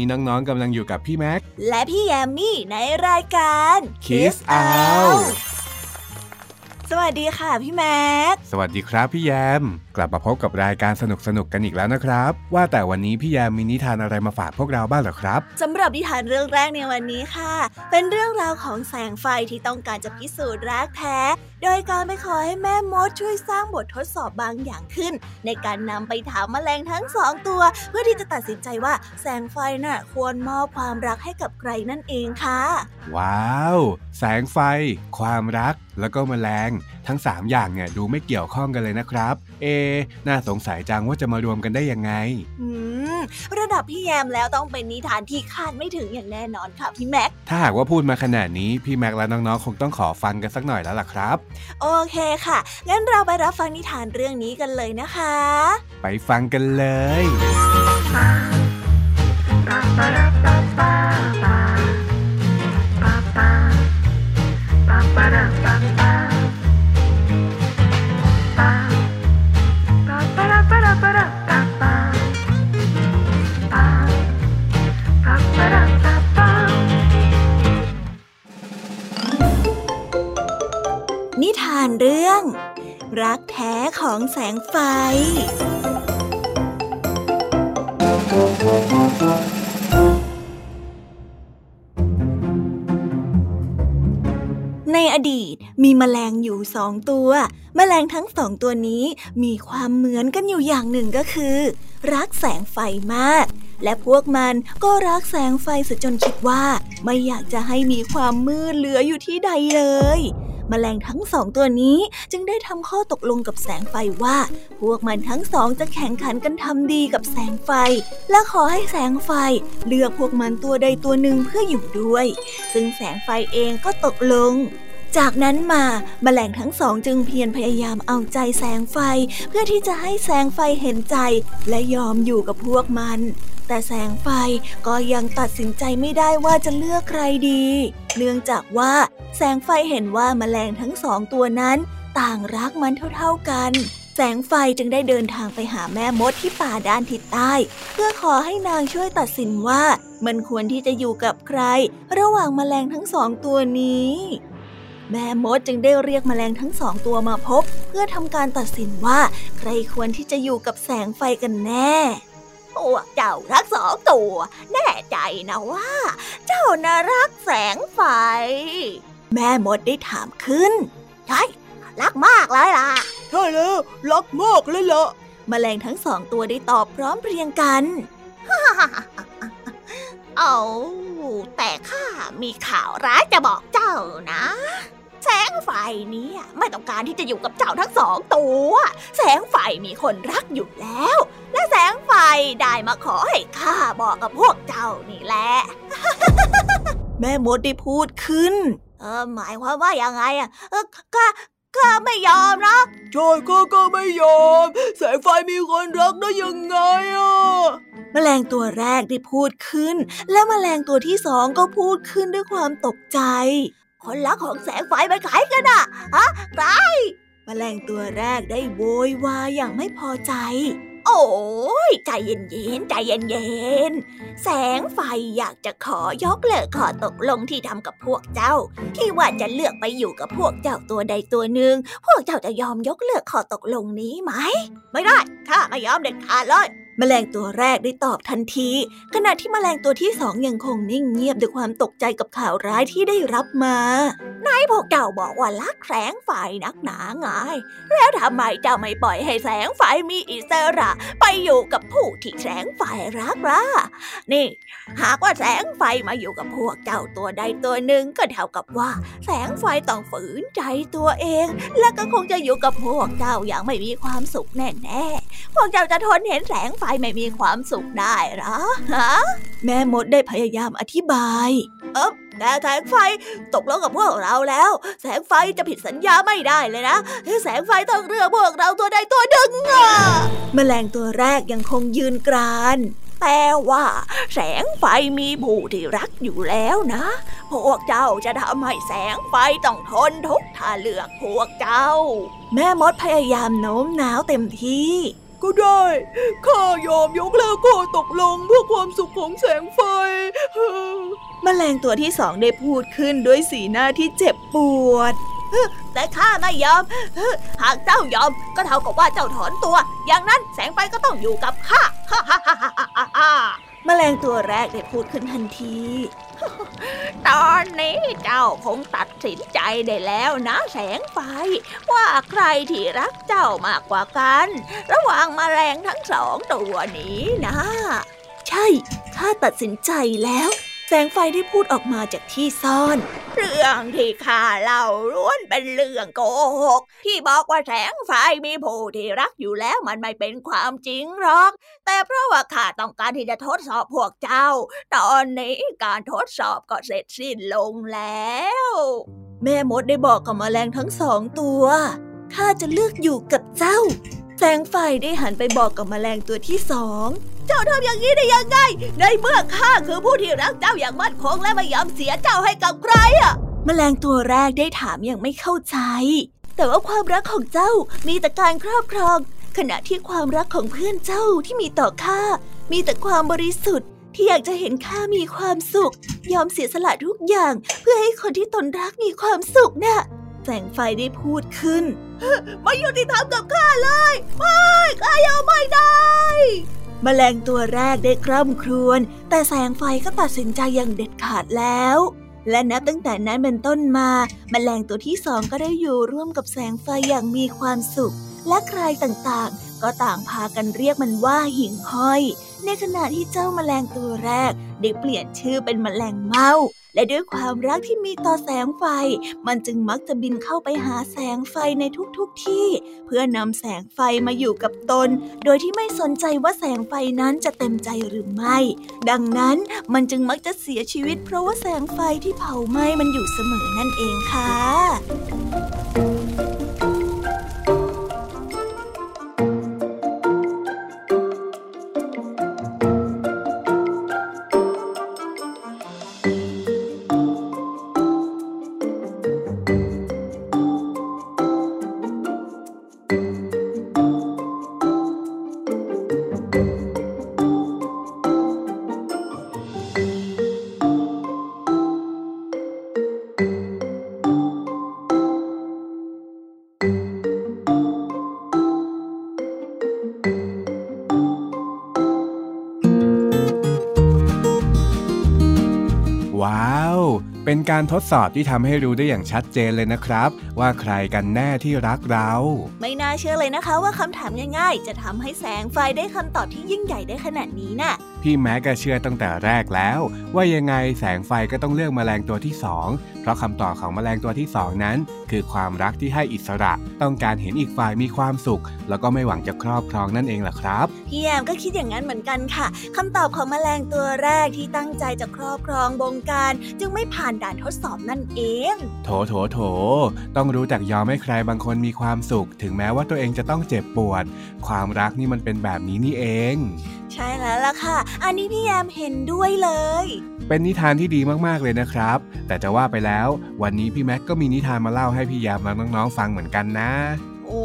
นนี้น้องๆกำลังอยู่กับพี่แม็ก และพี่แยมมี่ในรายการ Kiss Out สวัสดีค่ะพี่แม็ก สวัสดีครับพี่แยม กลับมาพบกับรายการสนุกๆกันอีกแล้วนะครับ ว่าแต่วันนี้พี่แยมมีนิทานอะไรมาฝากพวกเราบ้างเหรอครับสำหรับนิทานเรื่องแรกในวันนี้ค่ะ เป็นเรื่องราวของแสงไฟที่ต้องการจะพิสูจน์รักแท้ โดยการไปขอให้แม่มดช่วยสร้างบททดสอบบางอย่างขึ้น ในการนำไปถามแมลงทั้งสองตัว เพื่อที่จะตัดสินใจว่าแสงไฟน่ะควรมอบความรักให้กับใครนั่นเองค่ะ ว้าว แสงไฟ ความรักแล้วก็แมลงทั้ง 3 อย่างเนี่ยดูไม่เกี่ยวข้องกันเลยนะครับ เอ น่าสงสัยจังว่าจะมารวมกันได้ยังไง อืม ระดับพี่แยมแล้วต้องเป็นนิทานที่คาดไม่ถึงอย่างแน่นอนค่ะพี่แม็ก ถ้าหากว่าพูดมาขนาดนี้ พี่แม็กและน้องๆ คงต้องขอฟังกันสักหน่อยแล้วล่ะครับโอเคค่ะ งั้นเราไปรับฟังนิทานเรื่องนี้กันเลยนะคะ ไปฟังกันเลยนิทา เรื่อง รักแท้ของแสงไฟ ในอดีตมีแมลงอยู่สองตัว แมลงทั้งสองตัวนี้มีความเหมือนกันอยู่อย่างหนึ่งก็คือ รักแสงไฟมากและพวกมันก็รักแสงไฟซะจนคิดว่า ไม่อยากจะให้มีความมืดเหลืออยู่ที่ใดเลย แมลงทั้งสองตัวนี้จึงได้ทำข้อตกลงกับแสงไฟว่า พวกมันทั้งสองจะแข่งขันกันทำดีกับแสงไฟ และขอให้แสงไฟเลือกพวกมันตัวใดตัวหนึ่งเพื่ออยู่ด้วย ซึ่งแสงไฟเองก็ตกลงจากนั้นมาแมลงทั้งสองจึงเพียรพยายามเอาใจแสงไฟ เพื่อที่จะให้แสงไฟเห็นใจ และยอมอยู่กับพวกมัน แต่แสงไฟก็ยังตัดสินใจไม่ได้ว่าจะเลือกใครดี เนื่องจากว่าแสงไฟเห็นว่าแมลงทั้งสองตัวนั้น ต่างรักมันเท่าๆกัน แสงไฟจึงได้เดินทางไปหาแม่มดที่ป่าด้านทิศใต้ เพื่อขอให้นางช่วยตัดสินว่ามันควรที่จะอยู่กับใคร ระหว่างแมลงทั้งสองตัวนี้ แม่มดจึงได้เรียกแมลงทั้งสองตัวมาพบ เพื่อทำการตัดสินว่า ใครควรที่จะอยู่กับแสงไฟกันแน่ วกเจ้าทั้งสองตัว แน่ใจนะว่า เจ้าน่ารักแสงไฟ แม่มดได้ถามขึ้น ใช่ รักมากเลยล่ะ ใช่แล้วรักมากเลยล่ะแมลงทั้งสองตัวได้ตอบพร้อมเพรียงกันเอาแต่ข้ามีข่าวร้ายจะบอกเจ้านะ แสงไฟนี้ไม่ต้องการที่จะอยู่กับเจ้าทั้งสองตัว แสงไฟมีคนรักอยู่แล้ว และแสง ไฟได้มาขอให้ข้าบอกกับพวกเจ้านี่แหละ แม่มดได้พูดขึ้น เออหมายความว่ายังไงอะเออข้าข้าไม่ยอมนะใช่ก็ก็ไม่ยอมแสงไฟมีคนรักได้ยังไงอะแมลงตัวแรกได้พูดขึ้น และแมลงตัวที่สองก็พูดขึ้นด้วยความตกใจ คนรักของแสงไฟมันใครกันอะฮะใครแมลงตัวแรกได้โวยวายอย่างไม่พอใจ โอ้ยใจเย็นๆใจเย็นๆแสงไฟอยากจะขอยกเลิกขอตกลงที่ทำกับพวกเจ้า ที่ว่าจะเลือกไปอยู่กับพวกเจ้าตัวใดตัวหนึ่งพวกเจ้าจะยอมยกเลิกขอตกลงนี้ไหม ไม่ได้ข้าไม่ยอมเด็ดขาดเลย แมลงตัวแรกได้ตอบทันที ขณะที่แมลงตัวที่สองยังคงนิ่งเงียบด้วยความตกใจกับข่าวร้ายที่ได้รับมาไหนพวกเจ้าบอกว่ารักแสงไฟนักหนาไงแล้วทำไมเจ้าไม่ปล่อยให้แสงไฟมีอิสระ ไปอยู่กับผู้ที่แสงไฟรักล่ะนี่ หากว่าแสงไฟมาอยู่กับพวกเจ้าตัวใดตัวหนึ่งก็เท่ากับว่า แสงไฟต้องฝืนใจตัวเอง และก็คงจะอยู่กับพวกเจ้าอย่างไม่มีความสุขแน่ๆพวกเจ้าจะทนเห็นแสงไฟไม่มีความสุขได้หรอฮะแม่มดได้พยายามอธิบาย เอ๊บแต่แสงไฟตกลงกับพวกเราแล้ว แสงไฟจะผิดสัญญาไม่ได้เลยนะแสงไฟต้องเลือกพวกเราตัวใดตัวหนึ่งอะแมลงตัวแรกยังคงยืนกรานแต่ว่า แสงไฟมีผู้ที่รักอยู่แล้วนะ พวกเจ้าจะทำให้แสงไฟต้องทนทุกถ้าเลือกพวกเจ้า แม่มดพยายามโน้มน้าวเต็มที่ ก็ได้ข้ายอมยกเลิกข้อตกลงเพื่อความสุขของแสงไฟมแมลงตัวที่สองได้พูดขึ้นด้วยสีหน้าที่เจ็บปวด แต่ข้าไม่ยอม หากเจ้ายอมก็เท่ากับว่าเจ้าถอนตัว อย่างนั้นแสงไฟก็ต้องอยู่กับข้า แมลงตัวแรกได้พูดขึ้นทันที ตอนนี้เจ้าคงตัดสินใจได้แล้วนะแสงไฟ ว่าใครที่รักเจ้ามากกว่ากัน ระหว่างแมลงทั้งสองตัวนี้นะ ใช่ ข้าตัดสินใจแล้ว แสงไฟได้พูดออกมาจากที่ซ่อน เรื่องที่ข้าเล่าล้วนเป็นเรื่องโกหก ที่บอกว่าแสงไฟมีผู้ที่รักอยู่แล้วมันไม่เป็นความจริงหรอก แต่เพราะว่าข้าต้องการที่จะทดสอบพวกเจ้า ตอนนี้การทดสอบก็เสร็จสิ้นลงแล้ว แม่มดได้บอกกับมแมลงทั้งสองตัวข้าจะเลือกอยู่กับเจ้า แสงไฟได้หันไปบอกกับมแมลงตัวที่สองเจ้าทำอย่างนี้ได้ยังไง ในเมื่อข้าคือผู้ที่รักเจ้าอย่างมั่นคงและไม่ยอมเสียเจ้าให้กับใครอะมแมลงตัวแรกได้ถามอย่างไม่เข้าใจ แต่ว่าความรักของเจ้ามีแต่การครอบครอง ขณะที่ความรักของเพื่อนเจ้าที่มีต่อข้ามีแต่ความบริสุทธิ์ที่อยากจะเห็นข้ามีความสุข ยอมเสียสละทุกอย่าง เพื่อให้คนที่ตนรักมีความสุขนะ่ะแสงไฟได้พูดขึ้นไม่ยุติธรรมกับข้าเลยไม่ข้ายอมไม่ได้ มแมลงตัวแรกได้คร่ำครวญแต่แสงไฟก็ตัดสินใจอย่างเด็ดขาดแล้ว และนับตั้งแต่นั้นเป็นต้นมาแมลงตัวที่สองก็ได้อยู่ร่วมกับแสงไฟอย่างมีความสุข และใครต่างๆ ก็ต่างพากันเรียกมันว่าหิ่งห้อย ในขณะที่เจ้าแมลงตัวแรกได้เปลี่ยนชื่อเป็นแมลงเม่าและด้วยความรักที่มีต่อแสงไฟ มันจึงมักจะบินเข้าไปหาแสงไฟในทุกๆทที่ เพื่อนำแสงไฟมาอยู่กับตน โดยที่ไม่สนใจว่าแสงไฟนั้นจะเต็มใจหรือไม่ ดังนั้นมันจึงมักจะเสียชีวิตเพราะว่าแสงไฟที่เผาไหม้มันอยู่เสมอนั่นเองค่ะ การทดสอบที่ทำให้รู้ได้อย่างชัดเจนเลยนะครับ ว่าใครกันแน่ที่รักเรา ไม่น่าเชื่อเลยนะคะว่าคำถามง่ายๆ จะทำให้แสงไฟได้คำตอบที่ยิ่งใหญ่ได้ขนาดนี้นะ่ะ พี่แม็กก็เชื่อตั้งแต่แรกแล้ว ว่ายังไงแสงไฟก็ต้องเลือกแมลงตัวที่สองเพราะคำตอบของแมลงตัวที่สองนั้น คือความรักที่ให้อิสระ ต้องการเห็นอีกฝ่ายมีความสุข แล้วก็ไม่หวังจะครอบครองนั่นเองแหละครับ พี่แอมก็คิดอย่างนั้นเหมือนกันค่ะคำตอบของแมลงตัวแรกที่ตั้งใจจะครอบครองบงการ จึงไม่ผ่านด่านทดสอบนั่นเอง โถโถโถ ต้องรู้จักยอมให้ใครบางคนมีความสุข ถึงแม้ว่าตัวเองจะต้องเจ็บปวด ความรักนี่มันเป็นแบบนี้นี่เอง ใช่แล้วล่ะค่ะ อันนี้พี่แยมเห็นด้วยเลย เป็นนิทานที่ดีมากๆเลยนะครับ แต่จะว่าไปแล้ว วันนี้พี่แม็กก็มีนิทานมาเล่าให้พี่แยมและน้องๆฟังเหมือนกันนะ โอ้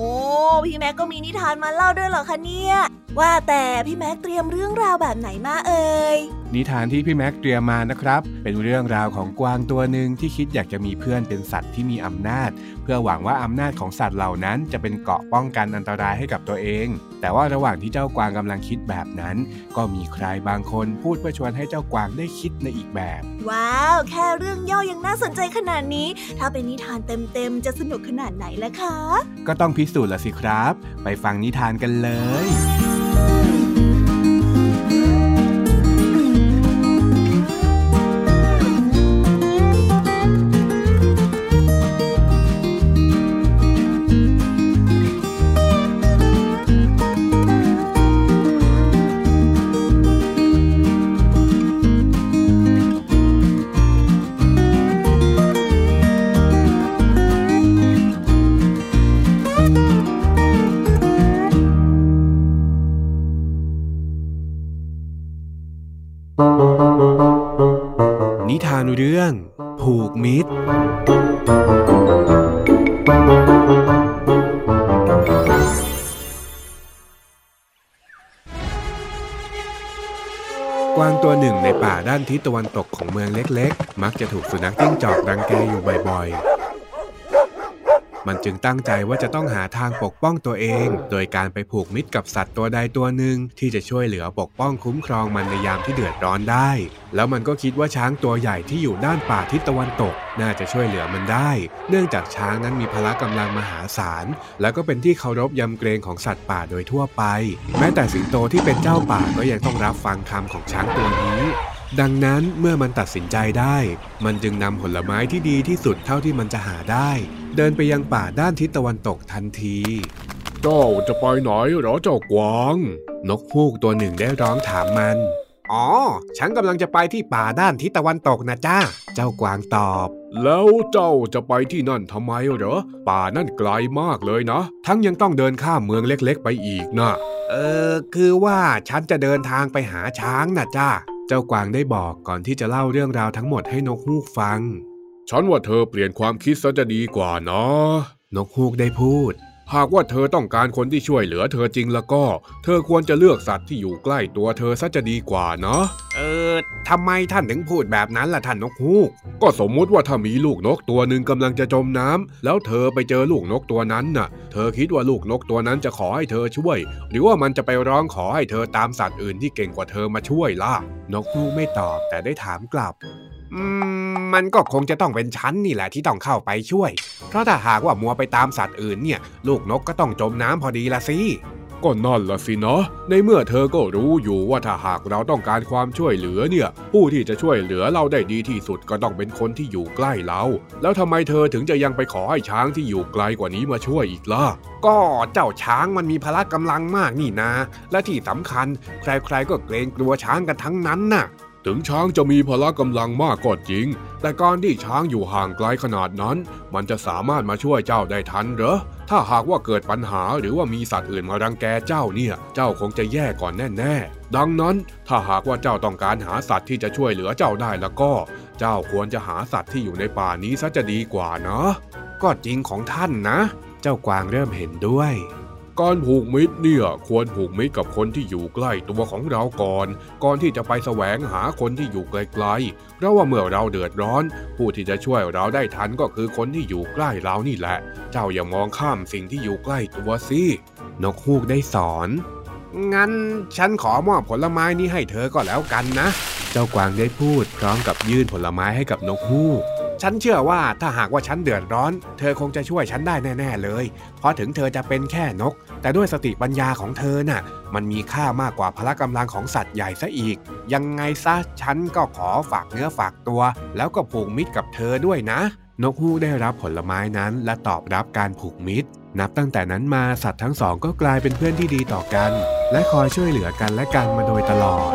พี่แม็กก็มีนิทานมาเล่าด้วยเหรอคะเนี่ย ว่าแต่พี่แม็กเตรียมเรื่องราวแบบไหนมาเอ่ยนิทานที่พี่แม็กเตรียมมานะครับ เป็นเรื่องราวของกวางตัวหนึ่งที่คิดอยากจะมีเพื่อนเป็นสัตว์ที่มีอำนาจ เพื่อหวังว่าอำนาจของสัตว์เหล่านั้นจะเป็นเกาะป้องกันอันตรายให้กับตัวเอง แต่ว่าระหว่างที่เจ้ากวางกำลังคิดแบบนั้น ก็มีใครบางคนพูดเพื่อชวนให้เจ้ากวางได้คิดในอีกแบบ ว้าว แค่เรื่องย่อยังน่าสนใจขนาดนี้ ถ้าเป็นนิทานเต็มๆจะสนุกขนาดไหนล่ะคะ ก็ต้องพิสูจน์ละสิครับ ไปฟังนิทานกันเลย ทิศตะวันตกของเมืองเล็กๆ มักจะถูกสุนัขจิ้งจอกรังแกอยู่บ่อยๆ มันจึงตั้งใจว่าจะต้องหาทางปกป้องตัวเอง โดยการไปผูกมิตรกับสัตว์ตัวใดตัวหนึ่งที่จะช่วยเหลือปกป้องคุ้มครองมันในยามที่เดือดร้อนได้ แล้วมันก็คิดว่าช้างตัวใหญ่ที่อยู่ด้านป่าทิศตะวันตก น่าจะช่วยเหลือมันได้ เนื่องจากช้างนั้นมีพละกำลังมหาศาล แล้วก็เป็นที่เคารพยำเกรงของสัตว์ป่าโดยทั่วไป แม้แต่สิงโตที่เป็นเจ้าป่าก็ยังต้องรับฟังคำของช้างตัวนี้ ดังนั้นเมื่อมันตัดสินใจได้ มันจึงนำผลไม้ที่ดีที่สุดเท่าที่มันจะหาได้ เดินไปยังป่าด้านทิศตะวันตกทันที เจ้าจะไปไหนหรอเจ้ากวาง นกฮูกตัวหนึ่งได้ร้องถามมัน อ๋อ ฉันกำลังจะไปที่ป่าด้านทิศตะวันตกนะจ้า เจ้ากวางตอบ แล้วเจ้าจะไปที่นั่นทำไมเหรอ ป่านั่นไกลมากเลยนะ ทั้งยังต้องเดินข้ามเมืองเล็กๆ ไปอีกนะ เออ คือว่าฉันจะเดินทางไปหาช้างนะจ้า เจ้ากวางได้บอกก่อนที่จะเล่าเรื่องราวทั้งหมดให้นกฮูกฟัง ฉันว่าเธอเปลี่ยนความคิดซะจะดีกว่านะ นกฮูกได้พูด หากว่าเธอต้องการคนที่ช่วยเหลือเธอจริงแล้วก็ เธอควรจะเลือกสัตว์ที่อยู่ใกล้ตัวเธอซะจะดีกว่าเนาะเออ ทำไมท่านถึงพูดแบบนั้นล่ะท่านนกฮูก ก็สมมุติว่าถ้ามีลูกนกตัวหนึ่งกำลังจะจมน้ำแล้วเธอไปเจอลูกนกตัวนั้นน่ะ เธอคิดว่าลูกนกตัวนั้นจะขอให้เธอช่วย หรือว่ามันจะไปร้องขอให้เธอตามสัตว์อื่นที่เก่งกว่าเธอมาช่วยล่ะ นกฮูกไม่ตอบแต่ได้ถามกลับมมันก็คงจะต้องเป็นฉันนี่แหละที่ต้องเข้าไปช่วย เพราะถ้าหากว่ามัวไปตามสัตว์อื่นเนี่ย ลูกนกก็ต้องจมน้ำพอดีละสิ ก็นั่นละสินะ ในเมื่อเธอก็รู้อยู่ว่าถ้าหากเราต้องการความช่วยเหลือเนี่ย ผู้ที่จะช่วยเหลือเราได้ดีที่สุดก็ต้องเป็นคนที่อยู่ใกล้เรา แล้วทำไมเธอถึงจะยังไปขอให้ช้างที่อยู่ไกลกว่านี้มาช่วยอีกล่ะ ก็เจ้าช้างมันมีพละกำลังมากนี่นะ และที่สำคัญ ใครๆก็เกรงกลัวช้างกันทั้งนั้นน่ะถึงช้างจะมีพละกำลังมากก็จริง แต่การที่ช้างอยู่ห่างไกลขนาดนั้น มันจะสามารถมาช่วยเจ้าได้ทันเหรอ ถ้าหากว่าเกิดปัญหาหรือว่ามีสัตว์อื่นมารังแกเจ้าเนี่ย เจ้าคงจะแย่ก่อนแน่ๆ ดังนั้นถ้าหากว่าเจ้าต้องการหาสัตว์ที่จะช่วยเหลือเจ้าได้แล้วก็ เจ้าควรจะหาสัตว์ที่อยู่ในป่านี้ซะจะดีกว่านะ ก็จริงของท่านนะ เจ้ากวางเริ่มเห็นด้วย การผูกมิตรเนี่ยควรผูกมิตรกับคนที่อยู่ใกล้ตัวของเราก่อน ก่อนที่จะไปแสวงหาคนที่อยู่ไกลๆเพราะว่าเมื่อเราเดือดร้อน ผู้ที่จะช่วยเราได้ทันก็คือคนที่อยู่ใกล้เรานี่แหละ เจ้าอย่ามองข้ามสิ่งที่อยู่ใกล้ตัวสินกฮูกได้สอนงั้นฉันขอมอบผลไม้นี้ให้เธอก็แล้วกันนะ เจ้ากวางได้พูดพร้อมกับยื่นผลไม้ให้กับนกฮูกฉันเชื่อว่าถ้าหากว่าฉันเดือดร้อน เธอคงจะช่วยฉันได้แน่ ๆ เลย เพราะถึงเธอจะเป็นแค่นก แต่ด้วยสติปัญญาของเธอน่ะ มันมีค่ามากกว่าพละกำลังของสัตว์ใหญ่ซะอีก ยังไงซะฉันก็ขอฝากเนื้อฝากตัว แล้วก็ผูกมิตรกับเธอด้วยนะ นกฮูกได้รับผลไม้นั้น และตอบรับการผูกมิตร นับตั้งแต่นั้นมาสัตว์ทั้งสองก็กลายเป็นเพื่อนที่ดีต่อกัน และคอยช่วยเหลือกันและกันมาโดยตลอด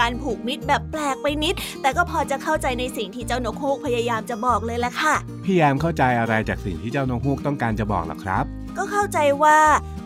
การผูกมิตรแบบแปลกไปนิด แต่ก็พอจะเข้าใจในสิ่งที่เจ้านกฮูกพยายามจะบอกเลยแหละค่ะ พี่แยมเข้าใจอะไรจากสิ่งที่เจ้านกฮูกต้องการจะบอกหรอครับ ก็เข้าใจว่า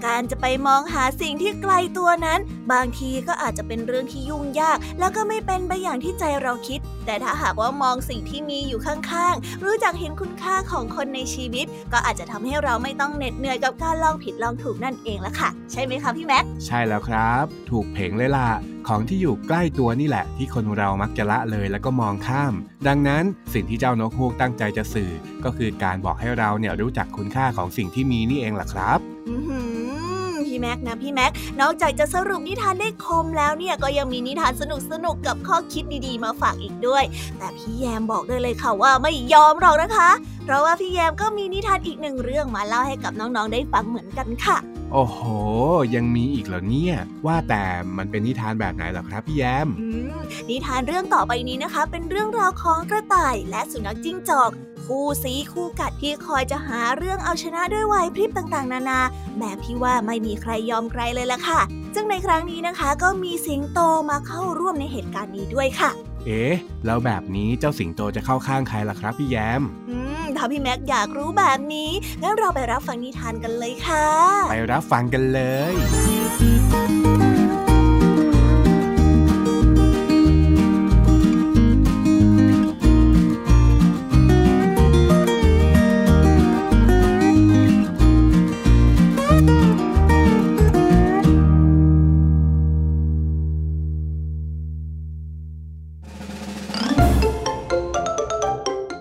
การจะไปมองหาสิ่งที่ไกลตัวนั้น บางทีก็อาจจะเป็นเรื่องที่ยุ่งยาก แล้วก็ไม่เป็นไปอย่างที่ใจเราคิด แต่ถ้าหากว่ามองสิ่งที่มีอยู่ข้างๆ รู้จักเห็นคุณค่าของคนในชีวิต ก็อาจจะทำให้เราไม่ต้องเหน็ดเหนื่อยกับการลองผิดลองถูกนั่นเองละค่ะ ใช่ไหมคะพี่แม็กใช่แล้วครับ ถูกเพงเลยล่ะ ของที่อยู่ใกล้ตัวนี่แหละ ที่คนเรามักจะละเลยแล้วก็มองข้าม ดังนั้นสิ่งที่เจ้านกฮูกตั้งใจจะสื่อ ก็คือการบอกให้เราเนี่ยรู้จักคุณค่าของสิ่งที่มีนี่เองล่ะครับพี่แม็กนะพี่แม็กนอกจากจะสรุปนิทานได้คมแล้วเนี่ยก็ยังมีนิทานสนุกสนุกกับข้อคิดดีๆมาฝากอีกด้วย แต่พี่แยมบอกได้เลยค่ะว่าไม่ยอมหรอกนะคะ เพราะว่าพี่แยมก็มีนิทานอีกหนึ่งเรื่องมาเล่าให้กับน้องๆได้ฟังเหมือนกันค่ะ โอ้โห ยังมีอีกเหรอเนี่ย ว่าแต่มันเป็นนิทานแบบไหนหรอครับพี่แยมนิทานเรื่องต่อไปนี้นะคะ เป็นเรื่องราวของกระต่ายและสุนัขจิ้งจอกคคู่ซีคู่กัดที่คอยจะหาเรื่องเอาชนะด้วยไหวพริบต่างๆ นานาแบบที่ว่าไม่มีใครยอมใครเลยล่ะค่ะซึ่งในครั้งนี้นะคะ ก็มีสิงโตมาเข้าร่วมในเหตุการณ์นี้ด้วยค่ะ เอ๊ะแล้วแบบนี้เจ้าสิงโตจะเข้าข้างใครล่ะครับพี่แยมอืม ถ้าพี่แม็กอยากรู้แบบนี้งั้นเราไปรับฟังนิทานกันเลยค่ะ ไปรับฟังกันเลย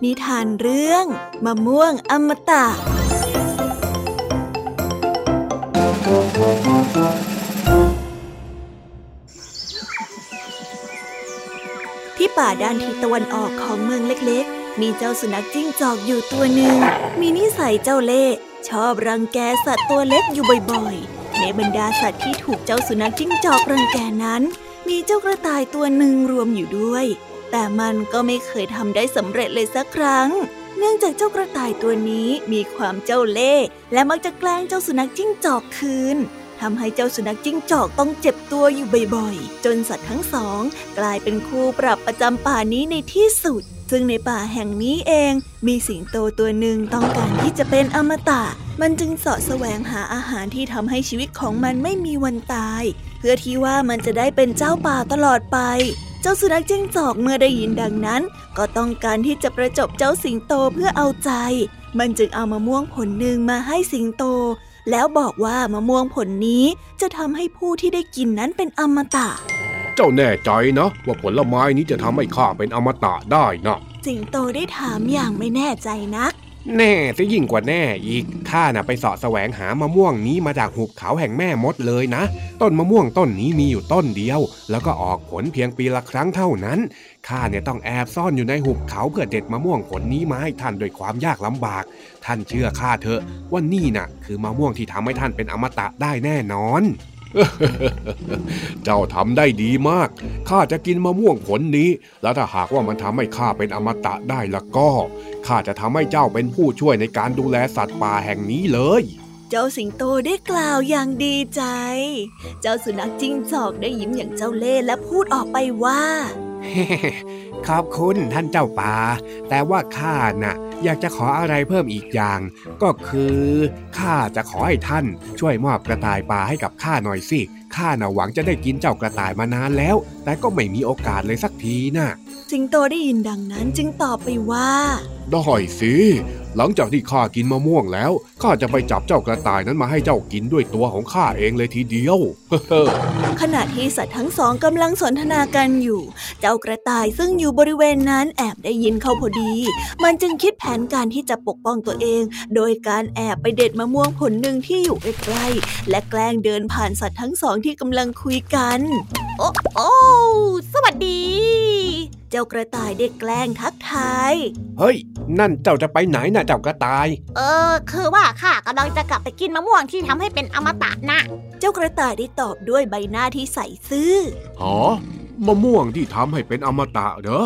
นิทานเรื่องมะม่วงอมตะ ที่ป่าด้านทิศตะวันออกของเมืองเล็กๆ มีเจ้าสุนัขจิ้งจอกอยู่ตัวหนึ่ง มีนิสัยเจ้าเล่ห์ชอบรังแกสัตว์ตัวเล็กอยู่บ่อยๆ ในบรรดาสัตว์ที่ถูกเจ้าสุนัขจิ้งจอกรังแกนั้น มีเจ้ากระต่ายตัวหนึ่งรวมอยู่ด้วย แต่มันก็ไม่เคยทำได้สำเร็จเลยสักครั้ง เนื่องจากเจ้ากระต่ายตัวนี้มีความเจ้าเล่ห์และมักจะแกล้งเจ้าสุนัขจิ้งจอกคืนทำให้เจ้าสุนัขจิ้งจอกต้องเจ็บตัวอยู่บ่อยๆ จนสัตว์ทั้งสอง กลายเป็นคู่ปรับประจำป่านี้ในที่สุด ซึ่งในป่าแห่งนี้เอง มีสิงโตตัวหนึ่งต้องการที่จะเป็นอมตะ มันจึงเสาะแสวงหาอาหารที่ทำให้ชีวิตของมันไม่มีวันตาย เพื่อที่ว่ามันจะได้เป็นเจ้าป่าตลอดไป จ้าสุนัขจิ้งจอกเมื่อได้ยินดังนั้น ก็ต้องการที่จะประจบเจ้าสิงโตเพื่อเอาใจ มันจึงเอามะม่วงผลหนึ่งมาให้สิงโต แล้วบอกว่ามะม่วงผลนี้จะทำให้ผู้ที่ได้กินนั้นเป็นอมตะ เจ้าแน่ใจนะว่าผลไม้นี้จะทำให้ข้าเป็นอมตะได้นะสิงโตได้ถามอย่างไม่แน่ใจนัก แน่ซะยิ่งกว่าแน่อีก ข้าน่ะไปเสาะแสวงหามะม่วงนี้มาจากหุบเขาแห่งแม่มดเลยนะ ต้นมะม่วงต้นนี้มีอยู่ต้นเดียว แล้วก็ออกผลเพียงปีละครั้งเท่านั้น ข้าเนี่ยต้องแอบซ่อนอยู่ในหุบเขาเพื่อเด็ดมะม่วงผลนี้มาให้ท่านด้วยความยากลำบาก ท่านเชื่อข้าเถอะว่านี่น่ะ คือมะม่วงที่ทำให้ท่านเป็นอมตะได้แน่นอน เจ้าทำได้ดีมาก ข้าจะกินมะม่วงผลนี้ แล้วถ้าหากว่ามันทำให้ข้าเป็นอมตะได้ละก็ ข้าจะทำให้เจ้าเป็นผู้ช่วยในการดูแลสัตว์ป่าแห่งนี้เลย เจ้าสิงโตได้กล่าวอย่างดีใจ เจ้าสุนัขจิ้งจอกได้ยิ้มอย่างเจ้าเล่ห์และพูดออกไปว่า ขอบคุณท่านเจ้าป่า แต่ว่าข้าน่ะ อยากจะขออะไรเพิ่มอีกอย่าง ก็คือข้าจะขอให้ท่านช่วยมอบกระต่ายป่าให้กับข้าหน่อยสิข้าน่ะหวังจะได้กินเจ้ากระต่ายมานานแล้ว แต่ก็ไม่มีโอกาสเลยสักทีน่ะสิงโตได้ยินดังนั้นจึงตอบไปว่าได้สิ หลังจากที่ข้ากินมะม่วงแล้วข้าจะไปจับเจ้ากระต่ายนั้นมาให้เจ้ากินด้วยตัวของข้าเองเลยทีเดียว ขณะที่สัตว์ทั้งสองกำลังสนทนากันอยู่ เจ้ากระต่ายซึ่งอยู่บริเวณนั้นแอบได้ยินเขาพอดี มันจึงคิดแผนการที่จะปกป้องตัวเอง โดยการแอบไปเด็ดมะม่วงผลหนึ่งที่อยู่ใกล้ๆและแกล้งเดินผ่านสัตว์ทั้งสองที่กำลังคุยกัน โอ้โอ้สวัสดี เจ้ากระต่ายได้แกล้งทักทาย เฮ้ย นั่นเจ้าจะไปไหนน่ะเจ้ากระต่าย เออ คือว่าข้ากำลังจะกลับไปกินมะม่วงที่ทำให้เป็นอมตะนะเจ้ากระต่ายได้ตอบด้วยใบหน้าที่ใสซื่อหอมะม่วงที่ทำให้เป็นอมตะเหรอ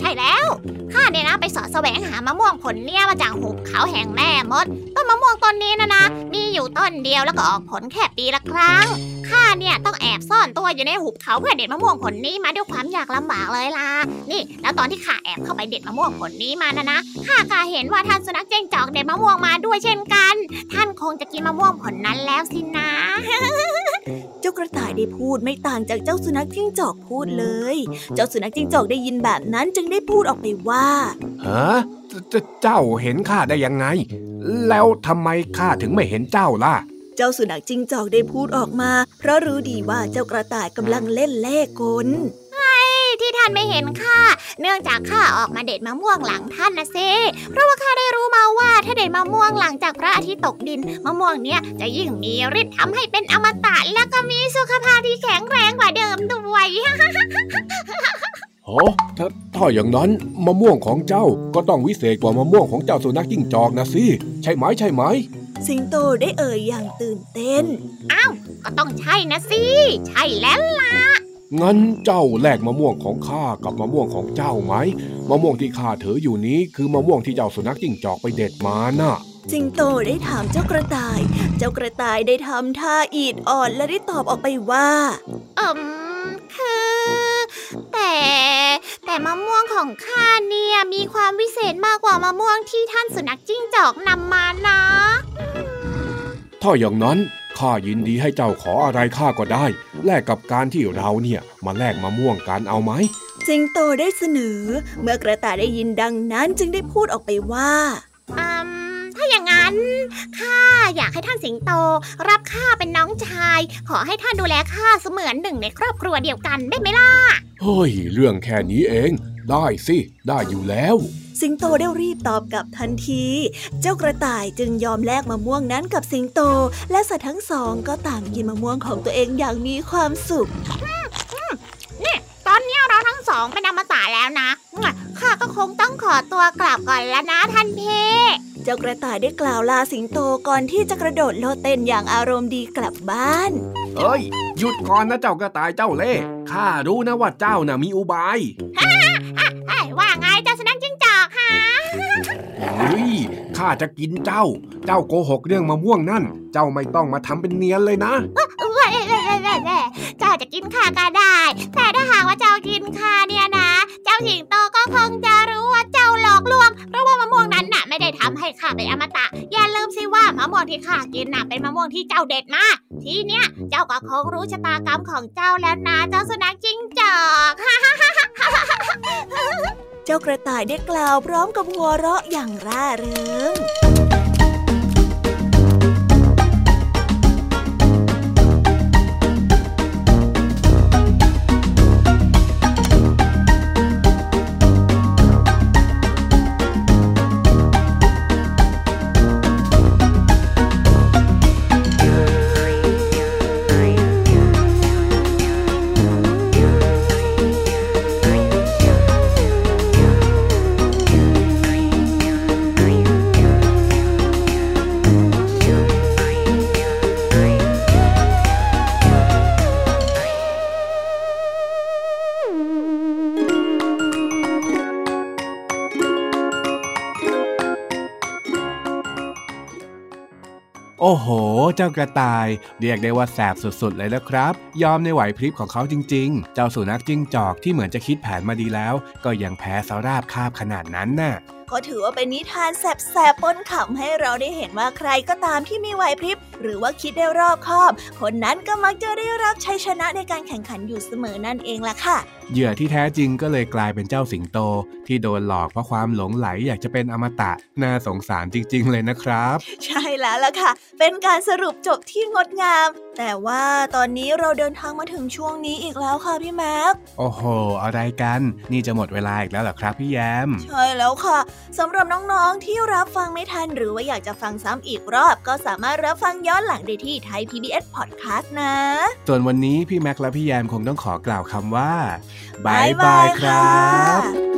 ใช่แล้ว ข้าเนี่ยนะไปสอแสวงหามะม่วงผลเนี่ยมาจากหุบเขาแห่งแม่มด ต้นมะม่วงต้นนี้นะนะ มีอยู่ต้นเดียวแล้วก็ออกผลแค่ปีละครั้ง ข้าเนี่ยต้องแอบซ่อนตัวอยู่ในหุบเขาเพื่อเด็ดมะม่วงผลนี้มาด้วยความยากลำบากเลยล่ะ นี่ แล้วตอนที่ข้าแอบเข้าไปเด็ดมะม่วงผลนี้มานะนะข้าก็เห็นว่าท่านสุนัขเจ้งจอกเด็ดมะม่วงมาด้วยเช่นกัน ท่านคงจะกินมะม่วงผลนั้นแล้วสินะเจ้ากระต่ายได้พูดไม่ต่างจากเจ้าสุนัขจิ้งจอกพูดเลย เจ้าสุนัขจิ้งจอกได้ยินแบบนั้นจึงได้พูดออกไปว่าฮะเจเจ้าเห็นข้าได้ยังไง แล้วทำไมข้าถึงไม่เห็นเจ้าล่ะ เจ้าสุนัขจิ้งจอกได้พูดออกมา เพราะรู้ดีว่าเจ้ากระต่ายกำลังเล่นเล่กลที่ท่านไม่เห็นข้า เนื่องจากข้าออกมาเด็ดมะม่วงหลังท่านนะเซเพราะว่าข้าได้รู้มาว่าถ้าเด็ดมะม่วงหลังจากพระอาทิตย์ตกดินมะม่วงเนี้ยจะยิ่งมีฤทธิ์ทำให้เป็นอมตะ และก็มีสุขภาพที่แข็งแรงกว่าเดิมด้วย โอ้ถ้าถ้าอย่างนั้นมะม่วงของเจ้าก็ต้องวิเศษกว่ามะม่วงของเจ้าสุนัขจิ้งจอกนะสิ ใช่ไหมใช่ไหม สิงโตได้เอ่ยอย่างตื่นเต้นก็ต้องใช่นะสิ ใช่แล้วล่ะ งั้นเจ้าแลกมะม่วงของข้ากับมะม่วงของเจ้าไหม มะม่วงที่ข้าถืออยู่นี้คือมะม่วงที่เจ้าสุนัขจิ้งจอกไปเด็ดมาน่ะสิงโตได้ถามเจ้ากระต่าย เจ้ากระต่ายได้ทำท่าอีดอ่อนและได้ตอบออกไปว่า อืมคือ แต่แต่มะม่วงของข้าเนี่ยมีความวิเศษมากกว่ามะม่วงที่ท่านสุนัขจิ้งจอกนำมานะ ถ้าอย่างนั้นข้ายินดีให้เจ้าขออะไรข้าก็ได้ แลกกับการที่เราเนี่ยมาแลกมะม่วงกันเอาไหม สิงโตได้เสนอ เมื่อกระต่ายได้ยินดังนั้นจึงได้พูดออกไปว่าอืม ถ้าอย่างนั้นข้าอยากให้ท่านสิงโต รับข้าเป็นน้องชาย ขอให้ท่านดูแลข้าเสมือนหนึ่งในครอบครัวเดียวกันได้ไหมล่ะเฮ้ย เรื่องแค่นี้เอง ได้สิ ได้อยู่แล้วสิงโตได้รีบตอบกลับทันที เจ้ากระต่ายจึงยอมแลกมะม่วงนั้นกับสิงโต และสัตว์ทั้งสองก็ต่างกินมะม่วงของตัวเองอย่างมีความสุขนี่ตอนนี้เราทั้งสองเป็นอมตะแล้วนะ ข้าก็คงต้องขอตัวกลับก่อนแล้วนะท่านเพเจ้ากระต่ายได้กล่าวลาสิงโตก่อนที่จะกระโดดโลดเต้นอย่างอารมณ์ดีกลับบ้าน เฮ้ย หยุดก่อนนะเจ้ากระต่ายเจ้าเล่ข้ารู้นะว่าเจ้าน่ะมีอุบายว่าไงเจ้าสนักจิ้งจอกฮะเฮ้ยข้าจะกินเจ้า เจ้าโกหกเรื่องมะม่วงนั่น เจ้าไม่ต้องมาทำเป็นเนียนเลยนะเจ้าจะกินข้าก็ได้ แต่ถ้าหากว่าเจ้ากินข้าเนี่ยนะ เจ้าสิงโตก็คงจะรู้ว่าเจ้าหลอกลวงเพราะว่ามะม่วงนั้นน่ะไม่ได้ ทำให้ข้าเป็นอมตะ อย่าลืมสิว่ามะม่วงที่ข้ากินน่ะเป็นมะม่วงที่เจ้าเด็ดมา ทีเนี้ยเจ้าก็คงรู้ชะตากรรมของเจ้าแล้วนะเจ้าสุนัขจิ้งจอกเจ้ากระต่ายได้กล่าวพร้อมกับหัวเราะอย่างร่าเริง เจ้ากระต่าย เรียกได้ว่าแสบสุดๆเลยนะครับ ยอมในไหวพริบของเขาจริง ๆ เจ้าสุนัขจิ้งจอกที่เหมือนจะคิดแผนมาดีแล้ว ก็ยังแพ้สาราบคาบขนาดนั้นน่ะ ก็ถือว่าเป็นนิทานแสบๆปนขำให้เราได้เห็นว่าใครก็ตามที่มีไหวพริบ หรือว่าคิดได้รอบคอบ คนนั้นก็มักจะได้รับชัยชนะในการแข่งขันอยู่เสมอนั่นเองล่ะค่ะ เหยื่อที่แท้จริงก็เลยกลายเป็นเจ้าสิงโต ที่โดนหลอกเพราะความหลงไหลอยากจะเป็นอมตะ น่าสงสารจริง ๆ เลยนะครับ ใช่แล้วล่ะค่ะ เป็นการสรุปจบที่งดงาม แต่ว่าตอนนี้เราเดินทางมาถึงช่วงนี้อีกแล้วค่ะพี่แม็กโอ้โหอะไรกัน นี่จะหมดเวลาอีกแล้วเหรอครับพี่แยม ใช่แล้วค่ะสำหรับน้องๆที่รับฟังไม่ทันหรือว่าอยากจะฟังซ้ำอีกรอบ ก็สามารถรับฟังย้อนหลังได้ที่ Thai PBS Podcast นะ ส่วนวันนี้พี่แม็กและพี่แยมคงต้องขอกล่าวคำว่า bye bye ครับ